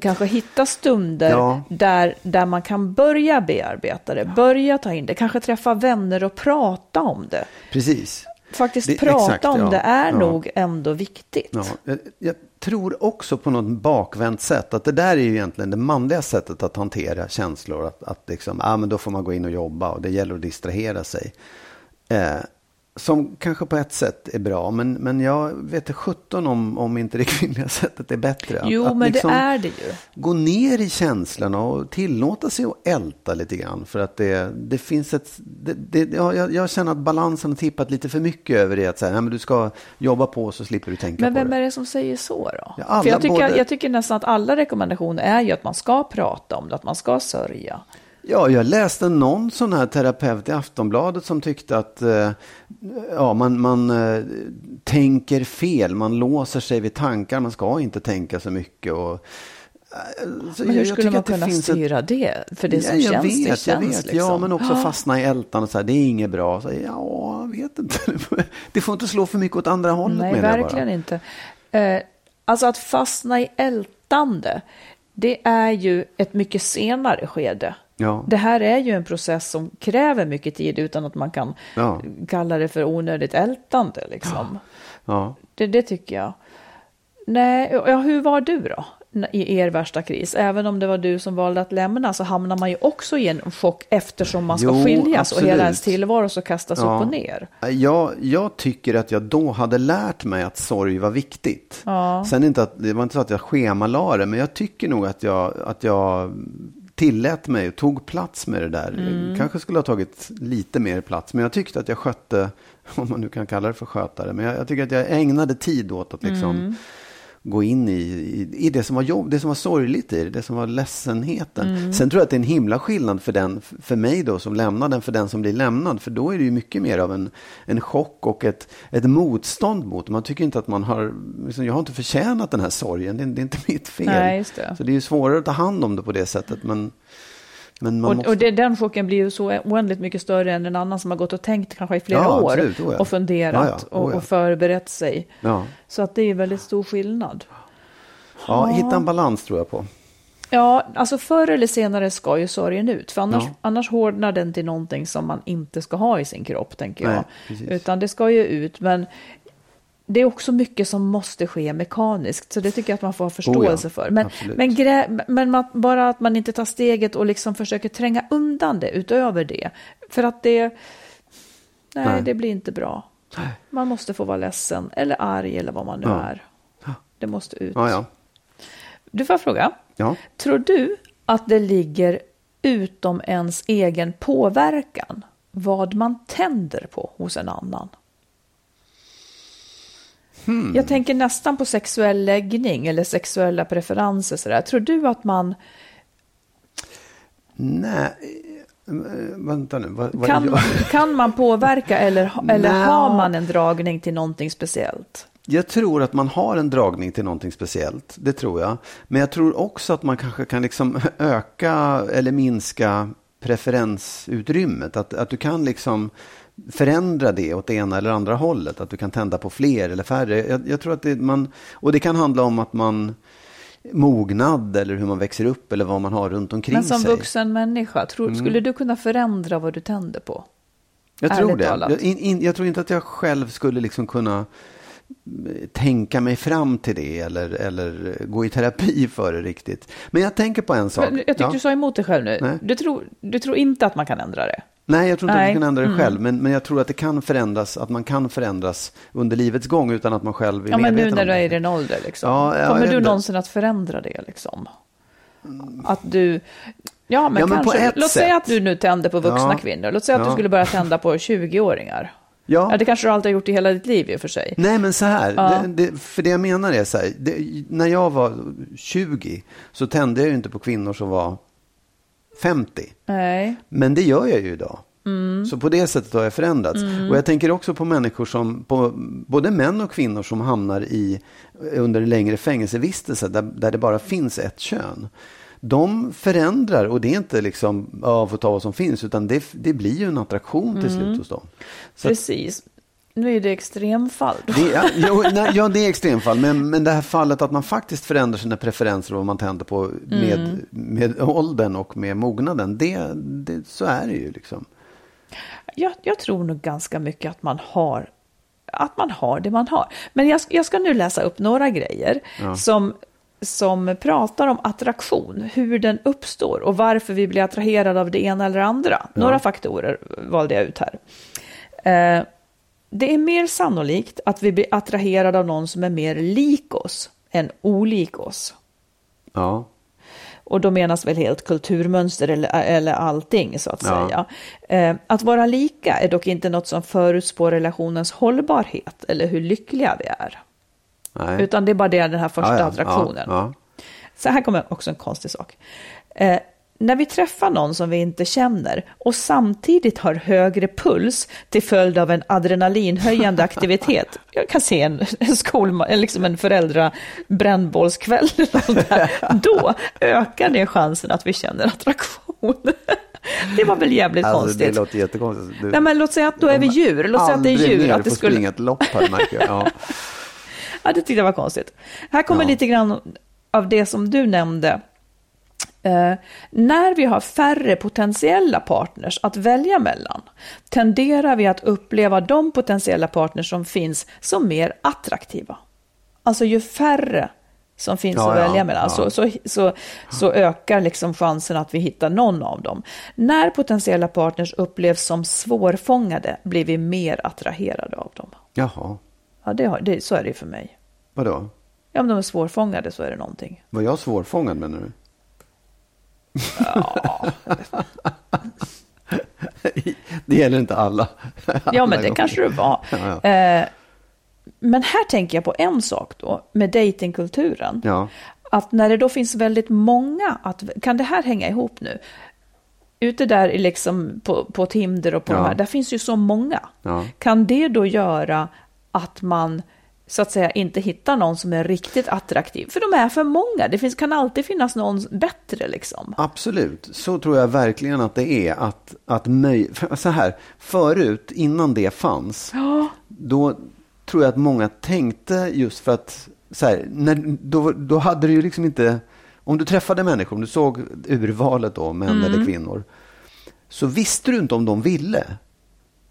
Kanske hitta stunder Ja. där, där man kan börja bearbeta det, börja ta in det, kanske träffa vänner och prata om det. Precis. Faktiskt Det- prata exakt, om ja. det är Ja. nog ändå viktigt. Ja, jag, jag tror också på något bakvänt sätt att det där är ju egentligen det manliga sättet att hantera känslor. Att, att liksom, ah, men då får man gå in och jobba och det gäller att distrahera sig. Eh, som kanske på ett sätt är bra, men, men jag vet inte 17 om, om inte det [laughs] kvinnliga sättet är bättre. Att, Jo, att men liksom det är det ju. Gå ner i känslorna och tillåta sig att älta lite grann. För att det, det finns ett... Det, det, ja, jag, jag känner att balansen har tippat lite för mycket över det. Att säga, nej, men du ska jobba på så slipper du tänka Men på vem det. är det som säger så då? Ja, alla, För jag, tycker, både- jag tycker nästan att alla rekommendationer är ju att man ska prata om det, att man ska sörja. Ja, jag läste någon sån här terapeut i Aftonbladet som tyckte att eh, ja, man, man eh, tänker fel, man låser sig vid tankar, man ska inte tänka så mycket. Och, eh, så Men hur jag- jag skulle tycker man att det kunna finns ett- styra det? För det Ja, som jag känns, vet, det jag känns vet. liksom. Ja, men också fastna i ältan och så här, det är inget bra. Så, ja, jag vet inte. [laughs] Det får inte slå för mycket åt andra hållet Nej, jag verkligen inte. Eh, alltså att fastna i ältande, det är ju ett mycket senare skede. Ja. Det här är ju en process som kräver mycket tid utan att man kan Ja. kalla det för onödigt ältande. Liksom. Ja. Det, det tycker jag. Nej, ja, hur var du då? i er värsta kris. Även om det var du som valde att lämna så hamnar man ju också i en chock eftersom man ska Jo, skiljas och hela absolut. ens tillvaro så kastas upp och ner. Jag, jag tycker att jag då hade lärt mig att sorg var viktigt. Sen inte att, det var inte så att jag schemalade det, men jag tycker nog att jag, att jag tillät mig och tog plats med det där. Mm. Kanske skulle ha tagit lite mer plats, men jag tyckte att jag skötte, [laughs] om man nu kan kalla det för skötare, men jag, jag tycker att jag ägnade tid åt att liksom Mm. Gå in i, i, i det som var jobb, det som var sorgligt i det, det som var ledsenheten. Mm. Sen tror jag att det är en himla skillnad för, den, för mig då som lämnar den, för den som blir lämnad. För då är det ju mycket mer av en, en chock och ett, ett motstånd mot. Man tycker inte att man har, liksom, jag har inte förtjänat den här sorgen, det är, det är inte mitt fel. Nej, det. Så det är ju svårare att ta hand om det på det sättet. Men, men Och, måste... och det, den chocken blir ju så oändligt mycket större än en annan som har gått och tänkt kanske i flera Ja, år absolut. Oh ja. och funderat Ja, ja. Oh och, och förberett sig. Så att det är väldigt stor skillnad. ja, hitta en balans tror jag på. Ja, alltså förr eller senare ska ju sorgen ut. För annars, Ja. annars hårdnar den till någonting som man inte ska ha i sin kropp, tänker jag. Nej. Utan det ska ju ut, men det är också mycket som måste ske mekaniskt. Så det tycker jag att man får ha förståelse Oh ja, för. Men, men, grä, men man, bara att man inte tar steget och liksom försöker tränga undan det utöver det. För att det, nej, Nej. det blir inte bra. Man måste få vara ledsen eller arg eller vad man nu Ja. är. Det måste ut. Ja. Du får fråga. Tror du att det ligger utom ens egen påverkan vad man tänder på hos en annan? Hmm. Jag tänker nästan på sexuell läggning eller sexuella preferenser. Sådär. Tror du att man Nej, eh, vänta nu. Vad, vad kan, jag... [laughs] kan man påverka eller, eller har man en dragning till någonting speciellt? Jag tror att man har en dragning till någonting speciellt. Det tror jag. Men jag tror också att man kanske kan liksom [laughs] öka eller minska preferensutrymmet. Att, att du kan liksom förändra det åt det ena eller andra hållet. Att du kan tända på fler eller färre. Jag, jag tror att det, man, och det kan handla om att man mognad eller hur man växer upp eller vad man har runt omkring Men som sig. vuxen människa, tror, Mm. skulle du kunna förändra vad du tänder på? Jag tror Ärligt det. talat. Jag, in, in, jag tror inte att jag själv skulle liksom kunna eh, tänka mig fram till det eller, eller gå i terapi [laughs] för det riktigt. Men jag tänker på en sak. Men Jag tyckte Ja. du sa emot dig själv nu. Nej. Du tror, du tror inte att man kan ändra det? Nej, jag tror inte att Nej. du kan ändra det Mm. själv. Men, men jag tror att det kan förändras, att man kan förändras under livets gång utan att man själv är Ja, men nu medveten när om du är det. i din ålder, liksom. Ja, ja, kommer du någonsin att förändra det? Liksom? Att du... Ja, men Ja, men kanske. Låt säga att du nu tänder på vuxna Ja. kvinnor. Låt säga att du Ja. skulle börja tända på 20-åringar. Ja. Ja, det kanske du alltid har gjort i hela ditt liv i och för sig. Nej, men så här. Ja. Det, det, för det jag menar är så här. Det, när jag var 20 så tände jag ju inte på kvinnor som var 50. Nej. Men det gör jag ju idag. Mm. Så på det sättet har jag förändrats. Och jag tänker också på människor som, på, både män och kvinnor som hamnar i, under längre fängelsevistelse där, där det bara finns ett kön. De förändrar och det är inte liksom, ja, får ta vad som finns, utan det, det blir ju en attraktion till Mm. slut hos dem. Så Precis. Nu är det extremfall. det, ja, jo, nej, ja, det är extremfall, men, men det här fallet att man faktiskt förändrar sina preferenser och vad man tänder på med, Mm. med åldern och med mognaden, det, det, så är det ju liksom. Jag, jag tror nog ganska mycket att man har att man har det man har. Men jag, jag ska nu läsa upp några grejer som, som pratar om attraktion, hur den uppstår och varför vi blir attraherade av det ena eller andra. Några faktorer valde jag ut här. Eh, det är mer sannolikt att vi blir attraherade av någon som är mer lik oss än olik oss. Ja. Och då menas väl helt kulturmönster eller, eller allting så att Ja. säga. Eh, att vara lika är dock inte något som förutspår relationens hållbarhet eller hur lyckliga vi är. Nej. Utan det är bara det, den här första Ja, attraktionen. Så här kommer också en konstig sak. Eh, när vi träffar någon som vi inte känner och samtidigt har högre puls till följd av en adrenalinhöjande aktivitet. [laughs] Jag kan se en, en, skol, liksom en föräldra brännbollskväll. eller något där. Då ökar det chansen att vi känner attraktion. [laughs] Det var väl jävligt Alltså, konstigt. det låter jättekonstigt. Du, Nej, men låt säga att då är vi djur. Låt säga att det är djur. mer Att det skulle... springa ett lopp här märker jag. Ja. [laughs] Ja, det tyckte jag var konstigt. Här kommer Ja. lite grann av det som du nämnde. Eh, när vi har färre potentiella partners att välja mellan tenderar vi att uppleva de potentiella partners som finns som mer attraktiva. Alltså ju färre som finns Ja, att ja, välja mellan ja. så, så, så, så ökar liksom chansen att vi hittar någon av dem. När potentiella partners upplevs som svårfångade blir vi mer attraherade av dem. Jaha, Ja, det har, det, så är det för mig. vadå? Ja, om de är svårfångade så är det någonting. Var jag svårfångad menar du? Det gäller inte alla. Ja, alla men det gånger. kanske det var. Ja, ja. Eh, men här tänker jag på en sak då, med datingkulturen. Ja. Att när det då finns väldigt många, att, kan det här hänga ihop nu? Ute där liksom på, på Tinder och på Ja. de här, där finns ju så många. Ja. Kan det då göra att man så att säga inte hittar någon som är riktigt attraktiv? För de är för många, det finns, kan alltid finnas någon bättre liksom. Absolut, så tror jag verkligen att det är. Att, att möj... så här, förut, innan det fanns, då tror jag att många tänkte just för att, så här, när, då, då hade du ju liksom inte, om du träffade människor, om du såg urvalet då, män Mm. eller kvinnor, så visste du inte om de ville.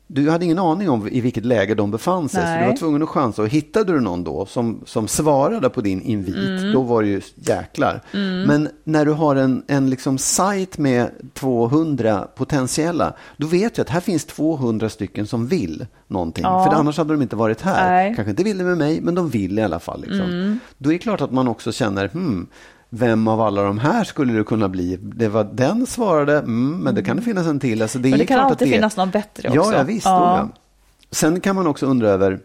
Du hade ingen aning om i vilket läge de befann sig, så Nej. du var tvungen att chansa. Och hittade du någon då som, som svarade på din invit, då var det ju jäklar. Men när du har en, en liksom sajt med 200 potentiella, då vet du att här finns 200 stycken som vill någonting. Ja. För annars hade de inte varit här. Nej. Kanske inte ville med mig, men de vill i alla fall. Liksom. Då är det klart att man också känner, hmm, vem av alla de här skulle det kunna bli? Det var den svarade, mm, men det kan det finnas en till. Alltså det Men det kan alltid det finnas någon bättre också. Ja, ja visst. Ja. Sen kan man också undra över,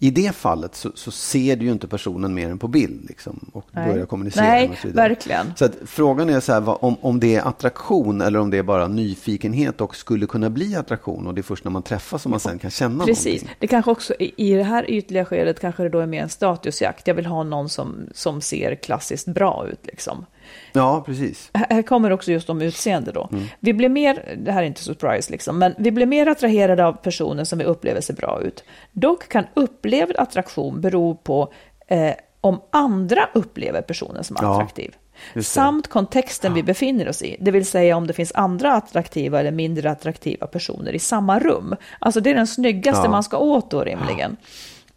i det fallet så, så ser du ju inte personen mer än på bild liksom, och Nej. börjar kommunicera. Nej, och så vidare. verkligen. Så frågan är så här, vad, om, om det är attraktion eller om det är bara nyfikenhet och skulle kunna bli attraktion och det är först när man träffas som man sen kan känna Precis. någonting. Det kanske också i i det här ytliga skedet kanske det då är mer en statusjakt. Jag vill ha någon som, som ser klassiskt bra ut liksom. Ja, precis. Här kommer också just om utseende då. Vi blir mer, det här är inte surprise liksom, men vi blir mer attraherade av personer som vi upplever ser bra ut. Dock kan upplevd attraktion bero på eh, om andra upplever personen som Ja, attraktiv. det. Samt kontexten vi befinner oss i, det vill säga om det finns andra attraktiva eller mindre attraktiva personer i samma rum. Alltså det är den snyggaste Ja. man ska åt då rimligen.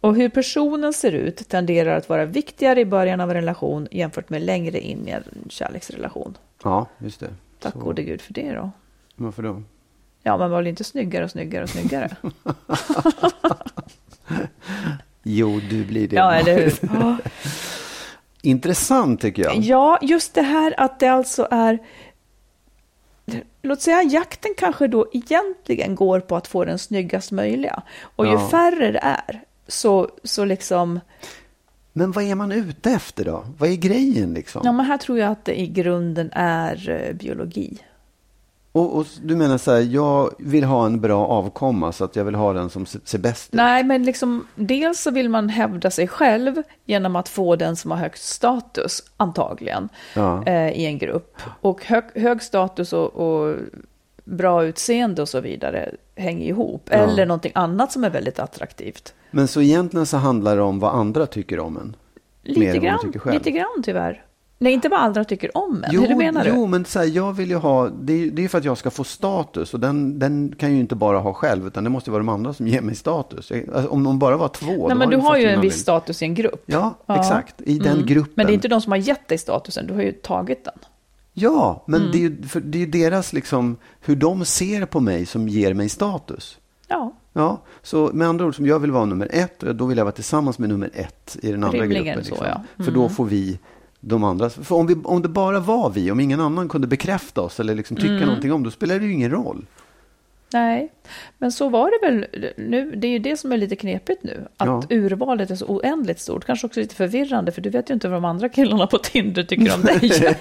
Och hur personen ser ut tenderar att vara viktigare i början av en relation jämfört med längre in i en kärleksrelation. Ja, just det. Tack Så, gode gud för det då. Varför då? Ja, man var väl inte snyggare och snyggare och snyggare? [laughs] Jo, du blir det. ja, eller hur? Ja. [laughs] Intressant tycker jag. Ja, just det här att det alltså är... Låt säga jakten kanske då egentligen går på att få den snyggast möjliga. Och ju Ja. färre det är, så, så liksom... Men vad är man ute efter då? Vad är grejen liksom? Ja, men här tror jag att det i grunden är eh, biologi. Och, och du menar så här, jag vill ha en bra avkomma så att jag vill ha den som ser ser bäst ut? Nej, men liksom, dels så vill man hävda sig själv genom att få den som har högst status, antagligen, Ja. eh, i en grupp. Och hög, hög status och, och bra utseende och så vidare hänger ihop. Ja. Eller någonting annat som är väldigt attraktivt. Men så egentligen så handlar det om vad andra tycker om en? Mer Lite än vad man grann, tycker själv. lite grann tyvärr. Nej, inte vad andra tycker om en. Jo, Hur menar jo du? men så här, jag vill ju ha, det är det är för att jag ska få status och den, den kan jag ju inte bara ha själv utan det måste vara de andra som ger mig status. Jag- Alltså, om de bara var två, Nej, men du har ju en viss status i en grupp. Ja, Ja. exakt. I den Mm. gruppen. Men det är inte de som har gett dig statusen, du har ju tagit den. Ja, men Mm. det är ju för, det är ju deras, liksom, hur de ser på mig som ger mig status. Ja, Ja, så med andra ord, som jag vill vara nummer ett, och då vill jag vara tillsammans med nummer ett i den andra Rimligen gruppen. så, Liksom. ja. Mm. För då får vi de andra. För om, vi, om det bara var vi, om ingen annan kunde bekräfta oss eller liksom tycka Mm. någonting om, då spelar det ju ingen roll. Nej, men så var det väl nu. Det är ju det som är lite knepigt nu. Att Ja. urvalet är så oändligt stort. Kanske också lite förvirrande, för du vet ju inte vad de andra killarna på Tinder tycker om dig. [laughs]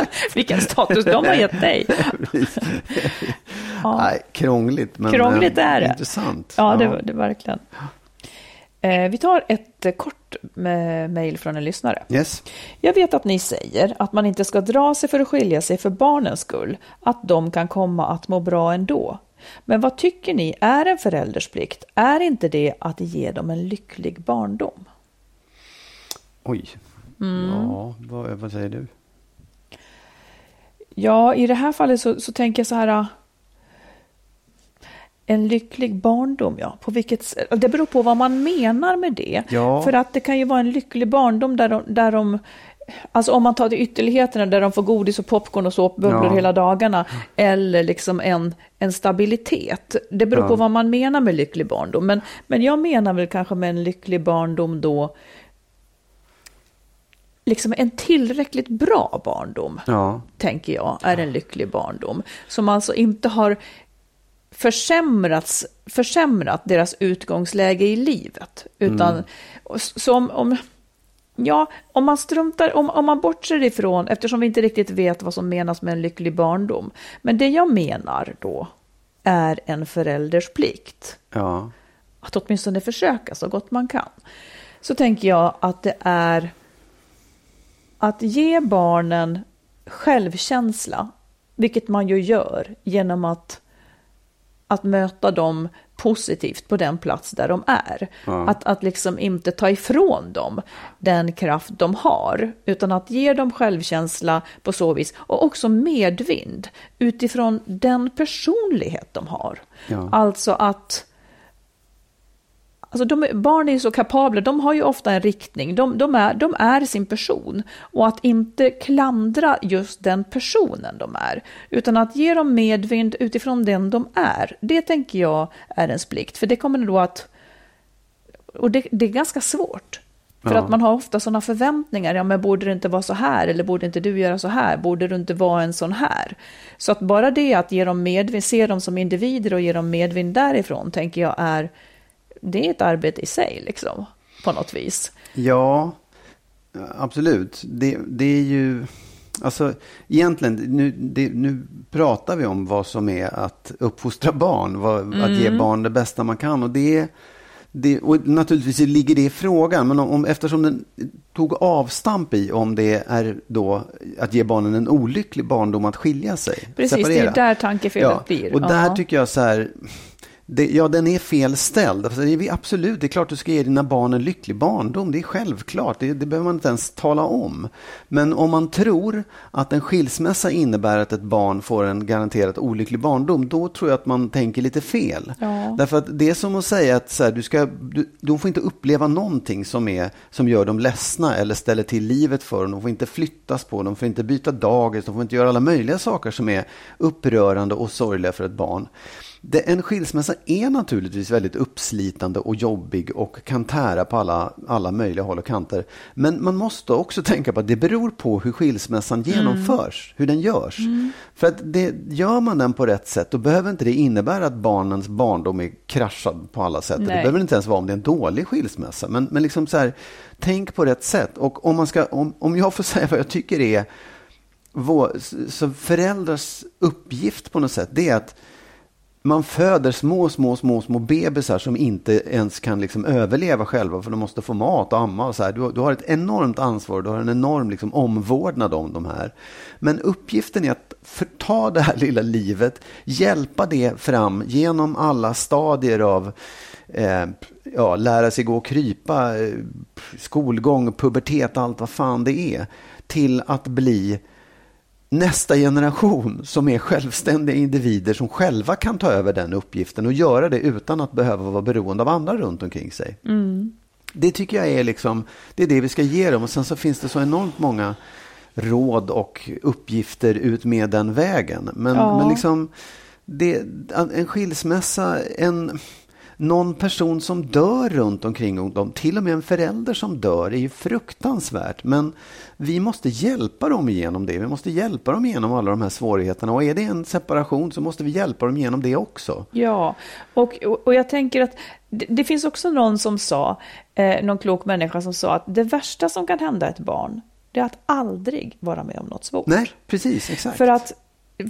[laughs] Vilken status de har gett dig. Ja. Nej, krångligt, men Krångligt eh, är det. intressant. Ja, det, det verkligen. Eh, vi tar ett eh, kort mejl från en lyssnare. Yes. Jag vet att ni säger att man inte ska dra sig för att skilja sig för barnens skull, att de kan komma att må bra ändå. Men vad tycker ni är en förälders plikt? Är inte det att ge dem en lycklig barndom? Oj. Mm. Ja, vad, vad säger du? Ja, i det här fallet så, så tänker jag så här. ah, En lycklig barndom, ja. På vilket, det beror på vad man menar med det. Ja. För att det kan ju vara en lycklig barndom där de, där de Alltså om man tar till ytterligheterna där de får godis och popcorn och såpbubblor Ja. hela dagarna. Eller liksom en, en stabilitet. Det beror Ja. på vad man menar med lycklig barndom. Men, men jag menar väl kanske med en lycklig barndom då liksom en tillräckligt bra barndom, Ja. tänker jag, är en lycklig barndom. Som alltså inte har försämrats, försämrat deras utgångsläge i livet. Utan, som om, ja, om man struntar, om, om man bortser ifrån, eftersom vi inte riktigt vet vad som menas med en lycklig barndom. Men det jag menar då är en förälders plikt Ja. att åtminstone försöka så gott man kan. Så tänker jag att det är att ge barnen självkänsla, vilket man ju gör genom att, att möta dem positivt på den plats där de är. Ja. Att, att liksom inte ta ifrån dem den kraft de har, utan att ge dem självkänsla på så vis och också medvind utifrån den personlighet de har. Ja. Alltså att Alltså de, barn är ju så kapabla, de har ju ofta en riktning, de, de, är, de är sin person. Och att inte klandra just den personen de är, utan att ge dem medvind utifrån den de är, det tänker jag är ens plikt. För det kommer då att... Och det, det är ganska svårt. För Ja. att man har ofta sådana förväntningar, ja men borde det inte vara så här, eller borde inte du göra så här, borde du inte vara en sån här? Så att bara det att ge dem medvind, se dem som individer och ge dem medvind därifrån, tänker jag är, det är ett arbete i sig liksom, på något vis. Ja, absolut. Det, det är ju... Alltså egentligen, nu, det, nu pratar vi om vad som är att uppfostra barn. Vad, Att ge barn det bästa man kan. Och det, det, och naturligtvis ligger det i frågan. Men om, om, eftersom den tog avstamp i om det är då att ge barnen en olycklig barndom att skilja sig. Precis, det är separera. där tankefelet blir. Och där Ja. tycker jag så här, det, ja den är fel ställd. Alltså, det är, absolut, det är klart du ska ge dina barn en lycklig barndom. Det är självklart, det, det behöver man inte ens tala om. Men om man tror att en skilsmässa innebär att ett barn får en garanterat olycklig barndom, då tror jag att man tänker lite fel. Ja. Därför att det är som att säga att så här, du ska, du, de får inte uppleva någonting som, är, som gör dem ledsna eller ställer till livet för dem. De får inte flyttas på, de får inte byta dagis, de får inte göra alla möjliga saker som är upprörande och sorgliga för ett barn. Det, en skilsmässa är naturligtvis väldigt uppslitande och jobbig och kan tära på alla, alla möjliga håll och kanter. Men man måste också tänka på att det beror på hur skilsmässan genomförs, hur den görs. För att det, gör man den på rätt sätt, då behöver inte det innebära att barnens barndom är kraschad på alla sätt. Det Nej. behöver inte ens vara om det är en dålig skilsmässa. Men, men liksom så här, tänk på rätt sätt. Och om, man ska, om, om jag får [laughs] säga vad jag tycker är vår, så föräldrars uppgift på något sätt, det är att man föder små, små, små, små bebisar som inte ens kan liksom överleva själva för de måste få mat och amma och så här. Du, du har ett enormt ansvar, du har en enorm liksom omvårdnad om de här. Men uppgiften är att förta det här lilla livet, hjälpa det fram genom alla stadier av eh, ja, lära sig gå och krypa, eh, skolgång, pubertet, allt vad fan det är, till att bli nästa generation som är självständiga individer som själva kan ta över den uppgiften och göra det utan att behöva vara beroende av andra runt omkring sig. Det tycker jag är liksom, det är det vi ska ge dem och sen så finns det så enormt många råd och uppgifter ut med den vägen. Men, Ja. men liksom, det, en skilsmässa, en, någon person som dör runt omkring dem, till och med en förälder som dör, är ju fruktansvärt. Men vi måste hjälpa dem igenom det. Vi måste hjälpa dem igenom alla de här svårigheterna. Och är det en separation så måste vi hjälpa dem igenom det också. Ja, och, och, jag tänker att det, det finns också någon som sa, eh, någon klok människa som sa att det värsta som kan hända ett barn, det är att aldrig vara med om något svårt. Nej, precis, exakt. För att,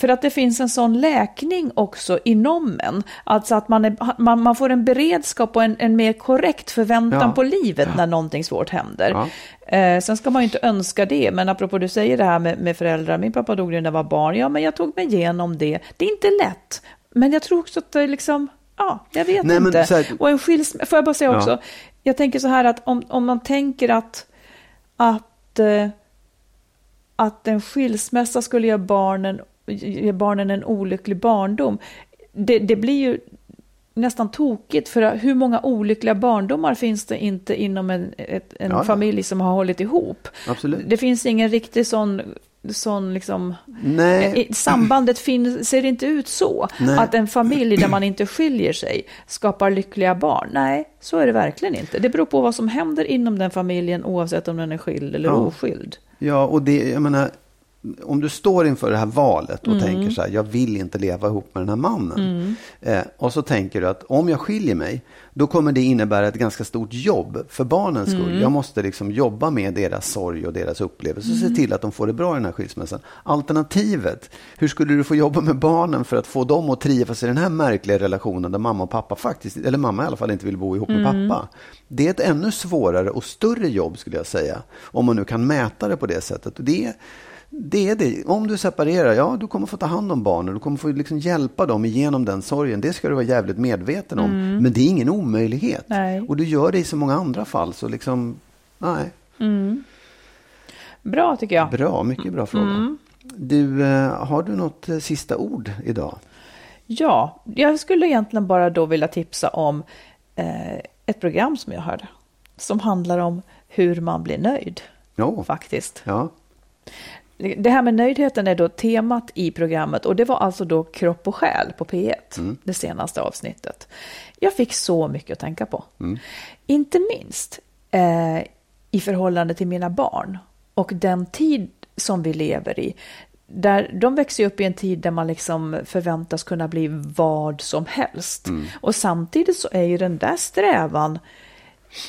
för att det finns en sån läkning också inom en. Alltså att man, är, man, man får en beredskap och en, en mer korrekt förväntan Ja. på livet när någonting svårt händer. Ja. Eh, sen ska man ju inte önska det, men apropå du säger det här med, med föräldrar, min pappa dog när jag var barn, ja men jag tog mig igenom det. Det är inte lätt, men jag tror också att det är liksom, ja, jag vet Nej, inte. här- Och en skilsmässa, får jag bara säga Ja. också, jag tänker så här att om, om man tänker att, att eh, att en skilsmässa skulle ge barnen, ge barnen en olycklig barndom. Det, det blir ju nästan tokigt för hur många olyckliga barndomar finns det inte inom en, ett, en Ja, familj som har hållit ihop? Absolut. Det finns ingen riktig sån, sån liksom, Nej. sambandet fin, ser inte ut så. Nej. Att en familj där man inte skiljer sig skapar lyckliga barn. Nej, så är det verkligen inte. Det beror på vad som händer inom den familjen oavsett om den är skild eller Ja. oskild. Ja, och det, jag menar, om du står inför det här valet och Mm. tänker så här, jag vill inte leva ihop med den här mannen. Eh, och så tänker du att om jag skiljer mig, då kommer det innebära ett ganska stort jobb för barnens Mm. skull. Jag måste liksom jobba med deras sorg och deras upplevelse och Mm. se till att de får det bra i den här skilsmässan. Alternativet, hur skulle du få jobba med barnen för att få dem att trivas i den här märkliga relationen där mamma och pappa faktiskt, eller mamma i alla fall inte vill bo ihop med Mm. pappa. Det är ett ännu svårare och större jobb skulle jag säga, om man nu kan mäta det på det sättet. Och det det är det. Om du separerar, ja, du kommer få ta hand om barnen. Du kommer få liksom hjälpa dem igenom den sorgen. Det ska du vara jävligt medveten om. Men det är ingen omöjlighet. Nej. Och du gör det i så många andra fall. Så liksom, nej. Bra tycker jag. Bra, mycket bra fråga. Du, eh, har du något eh, sista ord idag? Ja, jag skulle egentligen bara då vilja tipsa om eh, ett program som jag hörde. Som handlar om hur man blir nöjd, Jo, faktiskt. ja. Det här med nöjdheten är då temat i programmet och det var alltså då kropp och själ på P1, det senaste avsnittet. Jag fick så mycket att tänka på. Inte minst eh, i förhållande till mina barn och den tid som vi lever i. Där, de växer upp i en tid där man liksom förväntas kunna bli vad som helst. Och samtidigt så är ju den där strävan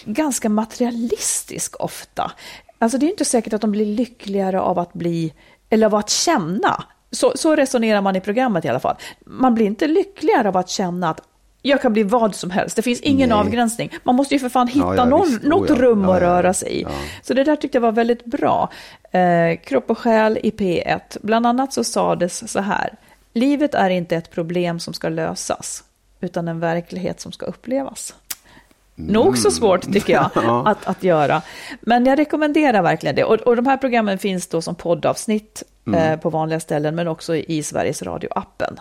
ganska materialistisk ofta. Alltså det är inte säkert att de blir lyckligare av att bli, eller av att känna. Så, så resonerar man i programmet i alla fall. Man blir inte lyckligare av att känna att jag kan bli vad som helst. Det finns ingen Nej. avgränsning. Man måste ju för fan hitta Ja, ja, någon, något Oh, ja. rum att röra sig i. Så det där tyckte jag var väldigt bra. Eh, kropp och själ i P1. Bland annat så sades så här. Livet är inte ett problem som ska lösas, utan en verklighet som ska upplevas. Nog så svårt tycker jag Mm. [laughs] Ja. att, att göra. Men jag rekommenderar verkligen det. Och, och de här programmen finns då som poddavsnitt Mm. eh, på vanliga ställen, men också i Sveriges Radio-appen.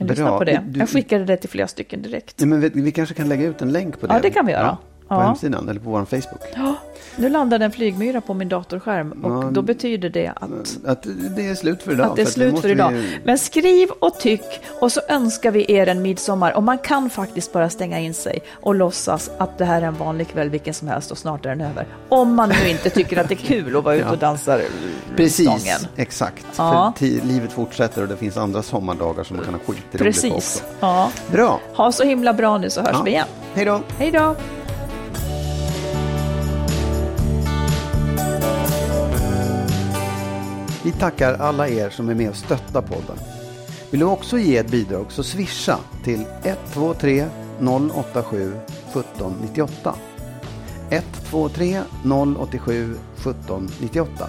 Bra. det. Du- Jag skickade det till flera stycken direkt. Ja, men vi, vi kanske kan lägga ut en länk på det? Ja, det kan vi göra. på Ja. hemsidan eller på vår Facebook. Ja, nu landade en flygmyra på min datorskärm och Ja. då betyder det att Att det är slut för idag. att det är slut för idag. vi- Men skriv och tyck och så önskar vi er en midsommar. Och man kan faktiskt bara stänga in sig och låtsas att det här är en vanlig kväll vilken som helst och snart är den över. Om man nu inte tycker att det är kul att vara [laughs] ute och dansa Precis, stången. exakt. Ja. För livet fortsätter och det finns andra sommardagar som man kan ha skitroligt på Precis. också. Ja. Bra. Ha så himla bra nu så hörs Ja. vi igen. Hej då. Hej då! Vi tackar alla er som är med och stöttar podden. Vill du också ge ett bidrag så swisha till 123 087 1798. 123 087 1798.